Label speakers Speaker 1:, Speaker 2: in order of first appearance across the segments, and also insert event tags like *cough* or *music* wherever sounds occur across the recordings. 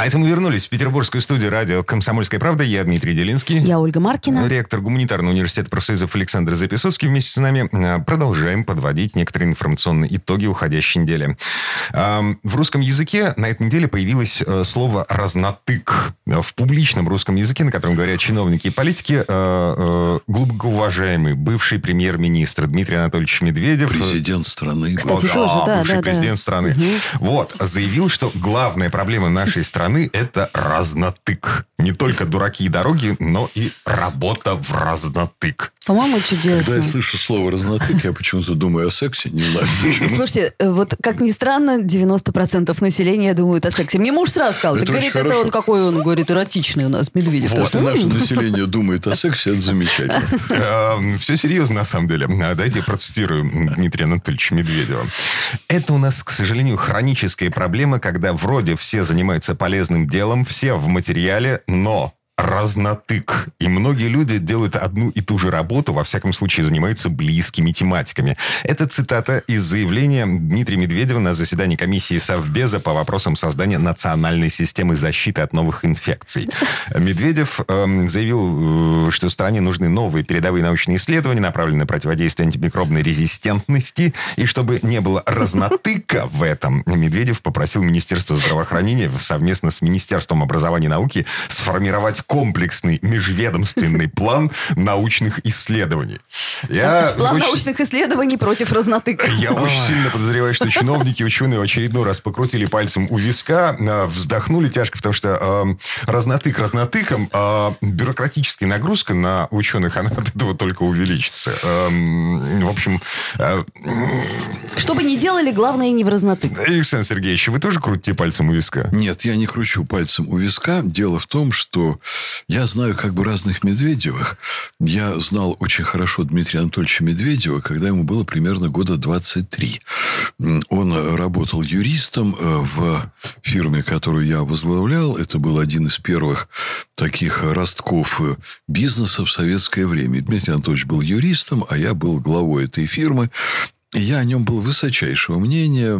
Speaker 1: А это мы вернулись в петербургскую студию радио «Комсомольская правда». Я Дмитрий Делинский.
Speaker 2: Я Ольга Маркина.
Speaker 1: Ректор гуманитарного университета профсоюзов Александр Записоцкий. Вместе с нами а, продолжаем подводить некоторые информационные итоги уходящей недели. В русском языке на этой неделе появилось э, слово «разнотык». В публичном русском языке, на котором говорят чиновники и политики, э, э, глубоко уважаемый бывший премьер-министр Дмитрий Анатольевич Медведев...
Speaker 3: Президент страны.
Speaker 2: Кстати, тоже, да,
Speaker 1: бывший
Speaker 2: да,
Speaker 1: президент
Speaker 2: да.
Speaker 1: страны.
Speaker 2: Угу.
Speaker 1: Вот, заявил, что главная проблема нашей страны страны это разнотык. Не только дураки и дороги, но и работа в разнотык.
Speaker 2: По-моему, чудесно.
Speaker 3: Когда я слышу слово «разнотык», я почему-то думаю о сексе. Не знаю почему.
Speaker 2: Слушайте, э, вот как ни странно, 90% населения думают о сексе. Мне муж сразу сказал,
Speaker 3: Это
Speaker 2: ты, говорит,
Speaker 3: очень
Speaker 2: это
Speaker 3: хорошо.
Speaker 2: он какой он, говорит, эротичный у нас, Медведев.
Speaker 3: Вот, и
Speaker 2: М,
Speaker 3: наше население думает о сексе, это замечательно.
Speaker 1: Все серьезно, на самом деле. А, Дайте я процитирую Дмитрия Анатольевича Медведева. Это у нас, к сожалению, хроническая проблема, когда вроде все занимаются полезным делом, все в материале, но разнотык. И многие люди делают одну и ту же работу, во всяком случае занимаются близкими тематиками. Это цитата из заявления Дмитрия Медведева на заседании комиссии Совбеза по вопросам создания национальной системы защиты от новых инфекций. Медведев эм, заявил, э, что стране нужны новые передовые научные исследования, направленные на противодействие антимикробной резистентности. И чтобы не было разнотыка в этом, Медведев попросил Министерство здравоохранения совместно с Министерством образования и науки сформировать комплексный межведомственный *laughs* план научных исследований. Я
Speaker 2: План
Speaker 1: очень-
Speaker 2: научных исследований против разнотыка.
Speaker 1: я очень сильно подозреваю, что чиновники, ученые в очередной раз покрутили пальцем у виска, э, вздохнули тяжко, потому что э, разнотык разнотыком, а бюрократическая нагрузка на ученых, она от этого только увеличится. Эм, в общем, э,
Speaker 2: Что бы ни делали, главное не в разнотык.
Speaker 1: Александр Сергеевич, вы тоже крутите пальцем у виска?
Speaker 3: Нет, я не кручу пальцем у виска. Дело в том, что я знаю как бы разных Медведевых. Я знал очень хорошо Дмитрия Анатольевича Медведева, когда ему было примерно года 23. М, Он работал юристом э, в фирме, которую я возглавлял. Это был один из первых таких ростков э, бизнеса в советское время. Дмитрий Анатольевич был юристом, а я был главой этой фирмы. Я о нем был высочайшего мнения,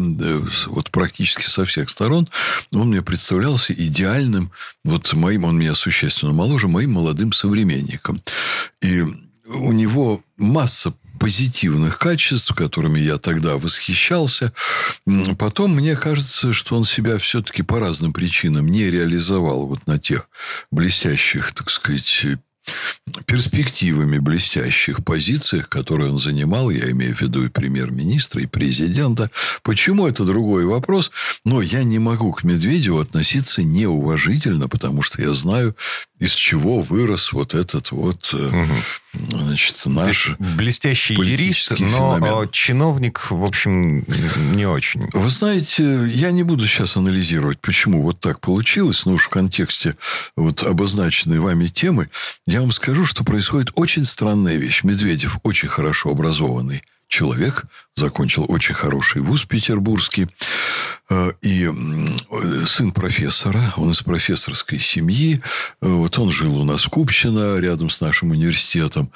Speaker 3: вот практически со всех сторон. Он мне представлялся идеальным, вот моим, он меня существенно моложе, моим молодым современником. И у него масса позитивных качеств, которыми я тогда восхищался. Потом мне кажется, что он себя все-таки по разным причинам не реализовал вот на тех блестящих, так сказать, перспективами блестящих позициях, которые он занимал, я имею в виду и премьер-министра, и президента. Почему, это другой вопрос. Но я не могу к Медведеву относиться неуважительно, потому что я знаю, из чего вырос вот этот вот, э, значит, наш...
Speaker 1: блестящий юрист, но
Speaker 3: феномен.
Speaker 1: э, чиновник, в общем, не очень.
Speaker 3: Вы знаете, я не буду сейчас анализировать, почему вот так получилось, но уж в контексте вот обозначенной вами темы, я вам скажу, что происходит очень странная вещь. Медведев очень хорошо образованный человек, закончил очень хороший вуз петербургский, и э, сын профессора, он из профессорской семьи, э, вот он жил у нас в Купчино, рядом с нашим университетом.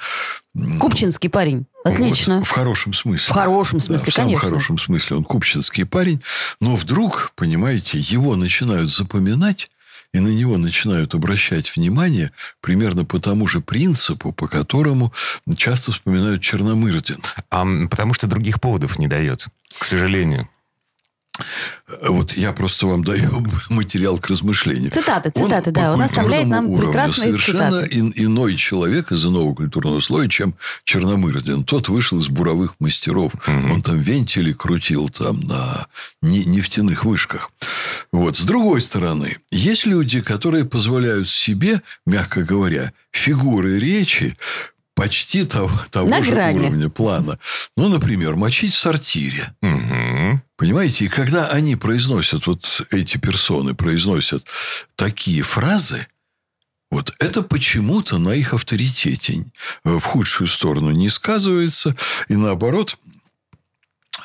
Speaker 2: Купчинский парень. Отлично.
Speaker 3: вот, в хорошем смысле.
Speaker 2: В хорошем смысле,
Speaker 3: да, в самом
Speaker 2: конечно.
Speaker 3: хорошем смысле. Он купчинский парень. Но вдруг, понимаете, его начинают запоминать, и на него начинают обращать внимание примерно по тому же принципу, по которому часто вспоминают Черномырдин.
Speaker 1: А, потому что других поводов не дает, к сожалению.
Speaker 3: Вот я просто вам даю *laughs* материал к размышлению.
Speaker 2: Цитаты, цитаты, да.
Speaker 3: по
Speaker 2: Он оставляет нам
Speaker 3: уровню
Speaker 2: прекрасные
Speaker 3: совершенно
Speaker 2: цитаты.
Speaker 3: ин- иной человек из иного культурного слоя, чем Черномырдин. Тот вышел из буровых мастеров. Он там вентили крутил там на не- нефтяных вышках. Вот. С другой стороны, есть люди, которые позволяют себе, мягко говоря, фигуры речи почти того, того
Speaker 2: На
Speaker 3: же
Speaker 2: грани.
Speaker 3: уровня плана. Ну, например, мочить в сортире.
Speaker 1: Мгм.
Speaker 3: Понимаете, и когда они произносят, вот эти персоны произносят такие фразы, вот это почему-то на их авторитете. Э, в худшую сторону не сказывается, и наоборот,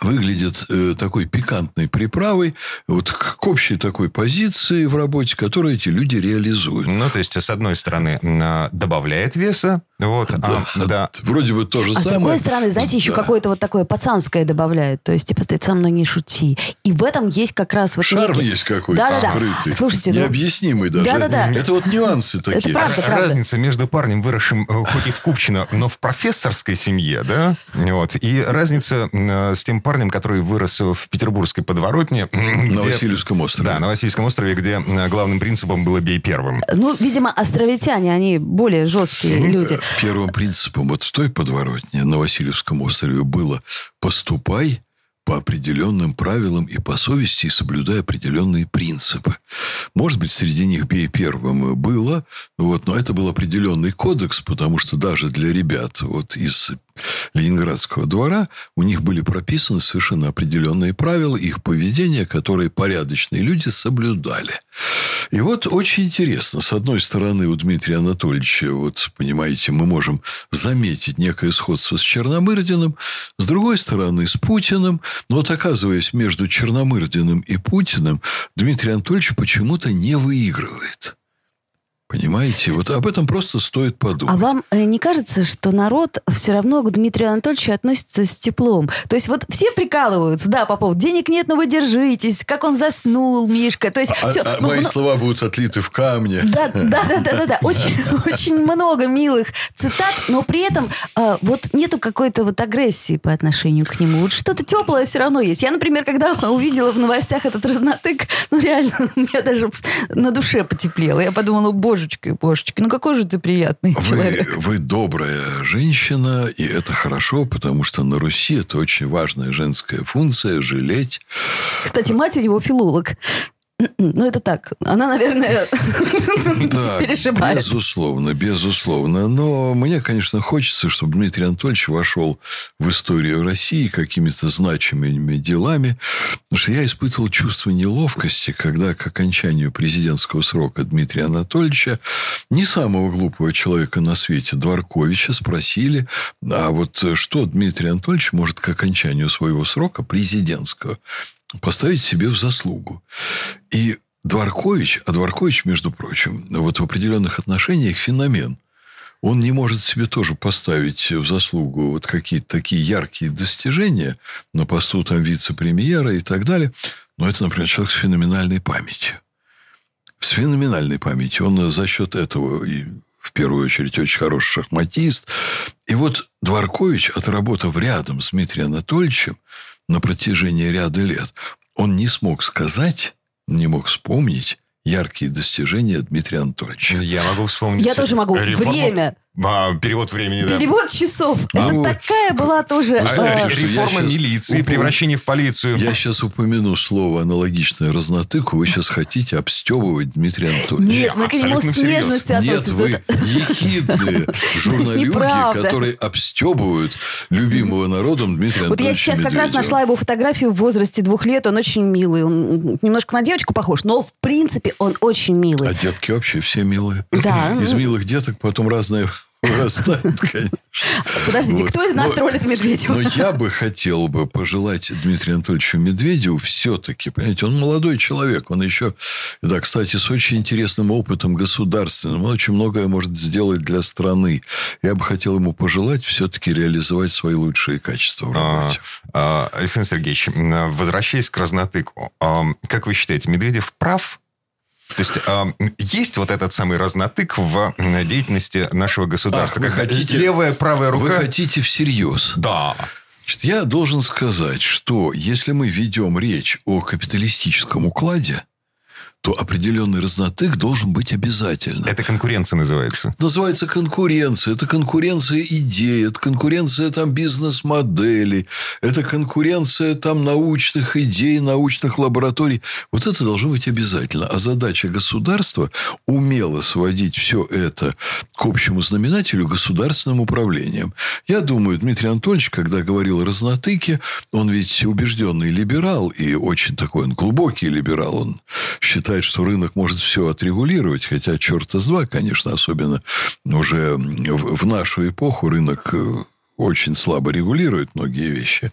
Speaker 3: выглядит э, такой пикантной приправой вот к, к общей такой позиции в работе, которую эти люди реализуют.
Speaker 1: Ну, то есть, с одной стороны, м, добавляет веса, вот,
Speaker 3: Да,
Speaker 1: а, да.
Speaker 3: Вроде бы то же
Speaker 2: А с
Speaker 3: самое.
Speaker 2: другой стороны, знаете, еще
Speaker 3: Да.
Speaker 2: какое-то вот такое пацанское добавляют. То есть, типа, ты со мной не шути. И в этом есть как раз вот
Speaker 3: Шарм
Speaker 2: некий-
Speaker 3: есть какой-то
Speaker 2: Да-да-да.
Speaker 3: скрытый.
Speaker 2: Слушайте, ну-
Speaker 3: Необъяснимый даже.
Speaker 2: Да-да-да.
Speaker 3: Это вот нюансы такие.
Speaker 2: правда. правда.
Speaker 1: Разница между парнем, выросшим э, хоть и в Купчино, но в профессорской семье, да, вот, и разница э, с тем парнем, который вырос в петербургской подворотне. *clears throat*
Speaker 3: На
Speaker 1: где-
Speaker 3: Васильевском острове.
Speaker 1: Да, на Васильевском острове, где э, главным принципом было «бей первым».
Speaker 2: Ну, видимо, островитяне, они более жесткие люди.
Speaker 3: Первым принципом вот в той подворотне на Васильевском острове было «поступай по определенным правилам и по совести, и соблюдая определенные принципы». Может быть, среди них «бей первым» было, вот, но это был определенный кодекс, потому что даже для ребят вот из Ленинградского двора у них были прописаны совершенно определенные правила их поведения, которые порядочные люди соблюдали. И вот очень интересно. С одной стороны, у Дмитрия Анатольевича, вот, понимаете, мы можем заметить некое сходство с Черномырдиным. С другой стороны, с Путиным. Но вот оказываясь между Черномырдиным и Путиным, Дмитрий Анатольевич почему-то не выигрывает. Понимаете? Вот об этом просто стоит подумать.
Speaker 2: А вам э, не кажется, что народ все равно к Дмитрию Анатольевичу относится с теплом? То есть вот все прикалываются, да, по поводу денег нет, но вы держитесь, как он заснул, Мишка. То есть
Speaker 3: А-
Speaker 2: всё,
Speaker 3: а
Speaker 2: ну,
Speaker 3: мои
Speaker 2: ну,
Speaker 3: слова будут отлиты в камне.
Speaker 2: Да, да, да, да, да, да. Очень, *laughs* очень много милых цитат, но при этом э, вот нету какой-то вот агрессии по отношению к нему. Вот что-то теплое все равно есть. Я, например, когда *laughs* увидела в новостях этот разнотык, ну реально, у меня даже на душе потеплело. Я подумала, ну божечки, божечки, ну какой же ты приятный
Speaker 3: Вы,
Speaker 2: человек. *laughs*
Speaker 3: вы добрая женщина, и это хорошо, потому что на Руси это очень важная женская функция – жалеть.
Speaker 2: Кстати, мать у него филолог. Ну, это так. Она, наверное, *laughs*
Speaker 3: Да, *laughs*
Speaker 2: переживает.
Speaker 3: безусловно, безусловно. Но мне, конечно, хочется, чтобы Дмитрий Анатольевич вошел в историю России какими-то значимыми делами. Потому что я испытывал чувство неловкости, когда к окончанию президентского срока Дмитрия Анатольевича не самого глупого человека на свете, Дворковича, спросили, а вот что Дмитрий Анатольевич может к окончанию своего срока президентского поставить себе в заслугу. И Дворкович, а Дворкович, между прочим, вот в определенных отношениях феномен. Он не может себе тоже поставить в заслугу вот какие-то такие яркие достижения на посту там вице-премьера и так далее. Но это, например, человек с феноменальной памятью. С феноменальной памятью. Он за счет этого и в первую очередь очень хороший шахматист. И вот Дворкович, отработав рядом с Дмитрием Анатольевичем на протяжении ряда лет, он не смог сказать, не мог вспомнить яркие достижения Дмитрия Анатольевича.
Speaker 1: Я могу вспомнить...
Speaker 2: Я тоже могу.
Speaker 1: реформу-
Speaker 2: Время.
Speaker 1: А, перевод времени, да.
Speaker 2: Перевод часов.
Speaker 3: А
Speaker 2: Это
Speaker 3: вот.
Speaker 2: такая была тоже...
Speaker 1: А,
Speaker 2: э,
Speaker 1: реформа милиции,
Speaker 3: упом-
Speaker 1: превращение в полицию.
Speaker 3: Я сейчас упомяну слово аналогичное разнотыку. Вы сейчас хотите обстебывать Дмитрия Анатольевича.
Speaker 2: Нет, мы к нему с нежностью
Speaker 3: Нет,
Speaker 2: относимся.
Speaker 3: вы
Speaker 2: Это-
Speaker 3: ехидные *laughs* журналюги, которые обстебывают любимого народом Дмитрия
Speaker 2: Вот я
Speaker 3: Анатольевича
Speaker 2: сейчас как раз нашла его фотографию в возрасте двух лет. Он очень милый. Он немножко на девочку похож, но в принципе он очень милый.
Speaker 3: А детки вообще все милые.
Speaker 2: Да.
Speaker 3: Из милых деток потом разные вырастают, *laughs* конечно.
Speaker 2: Подождите,
Speaker 3: Вот.
Speaker 2: кто из нас
Speaker 3: Но-
Speaker 2: троллит Медведева?
Speaker 3: Но я бы хотел бы пожелать Дмитрию Анатольевичу Медведеву все-таки, понимаете, он молодой человек, он еще, да, кстати, с очень интересным опытом государственным, он очень многое может сделать для страны. Я бы хотел ему пожелать все-таки реализовать свои лучшие качества в
Speaker 1: А,
Speaker 3: работе.
Speaker 1: а, Александр Сергеевич, возвращаясь к разнотыку, а, как вы считаете, Медведев прав? То есть а, есть вот этот самый разнотык в деятельности нашего государства?
Speaker 3: Ах, вы
Speaker 1: Как
Speaker 3: хотите-
Speaker 1: левая, правая
Speaker 3: Вы
Speaker 1: рука?
Speaker 3: хотите всерьез?
Speaker 1: Да.
Speaker 3: Значит, я должен сказать, что если мы ведем речь о капиталистическом укладе, то определенный разнотык должен быть обязательно.
Speaker 1: Это конкуренция называется.
Speaker 3: называется конкуренция. Это конкуренция идей, это конкуренция там бизнес-моделей, это конкуренция там научных идей, научных лабораторий. Вот это должно быть обязательно. А задача государства умело сводить все это к общему знаменателю государственным управлением. Я думаю, Дмитрий Анатольевич, когда говорил о разнотыке, он ведь убежденный либерал и очень такой он глубокий либерал. Он считает, что рынок может все отрегулировать, хотя черта с два, конечно, особенно уже в нашу эпоху рынок э, очень слабо регулирует многие вещи.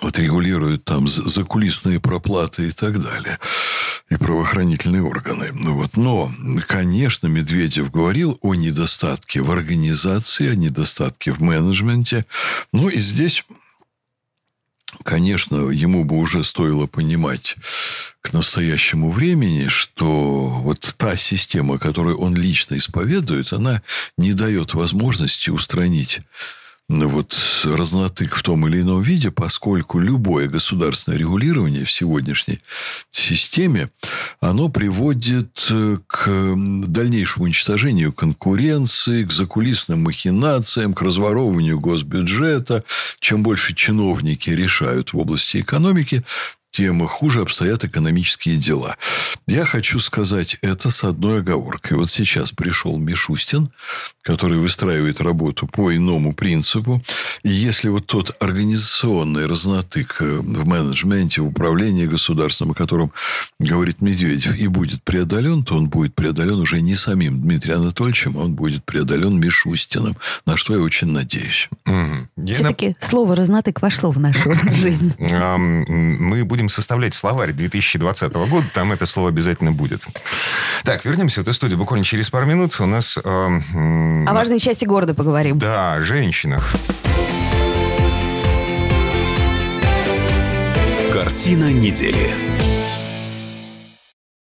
Speaker 3: вот регулируют там закулисные проплаты и так далее, и правоохранительные органы. Ну вот. Но, конечно, Медведев говорил о недостатке в организации, о недостатке в менеджменте. Ну и здесь конечно, ему бы уже стоило понимать к настоящему времени, что вот та система, которую он лично исповедует, она не дает возможности устранить вот разнотык в том или ином виде, поскольку любое государственное регулирование в сегодняшней системе, оно приводит э, к дальнейшему уничтожению конкуренции, к закулисным махинациям, к разворовыванию госбюджета. Чем больше чиновники решают в области экономики, тем хуже обстоят экономические дела. Я хочу сказать это с одной оговоркой. Вот сейчас пришел Мишустин, который выстраивает работу по иному принципу. И если вот тот организационный разнотык э, в менеджменте, в управлении государственным, о котором говорит Медведев, и будет преодолен, то он будет преодолен уже не самим Дмитрием Анатольевичем, а он будет преодолен Мишустиным, на что я очень надеюсь.
Speaker 2: Угу. Все-таки на... слово «разнотык» вошло в нашу *coughs* жизнь.
Speaker 1: Мы будем составлять словарь 2020 года, там это слово обязательно будет. Так, вернемся в эту студию буквально через пару минут. У нас...
Speaker 2: О важной части города поговорим.
Speaker 1: Да, о женщинах.
Speaker 4: Картина недели.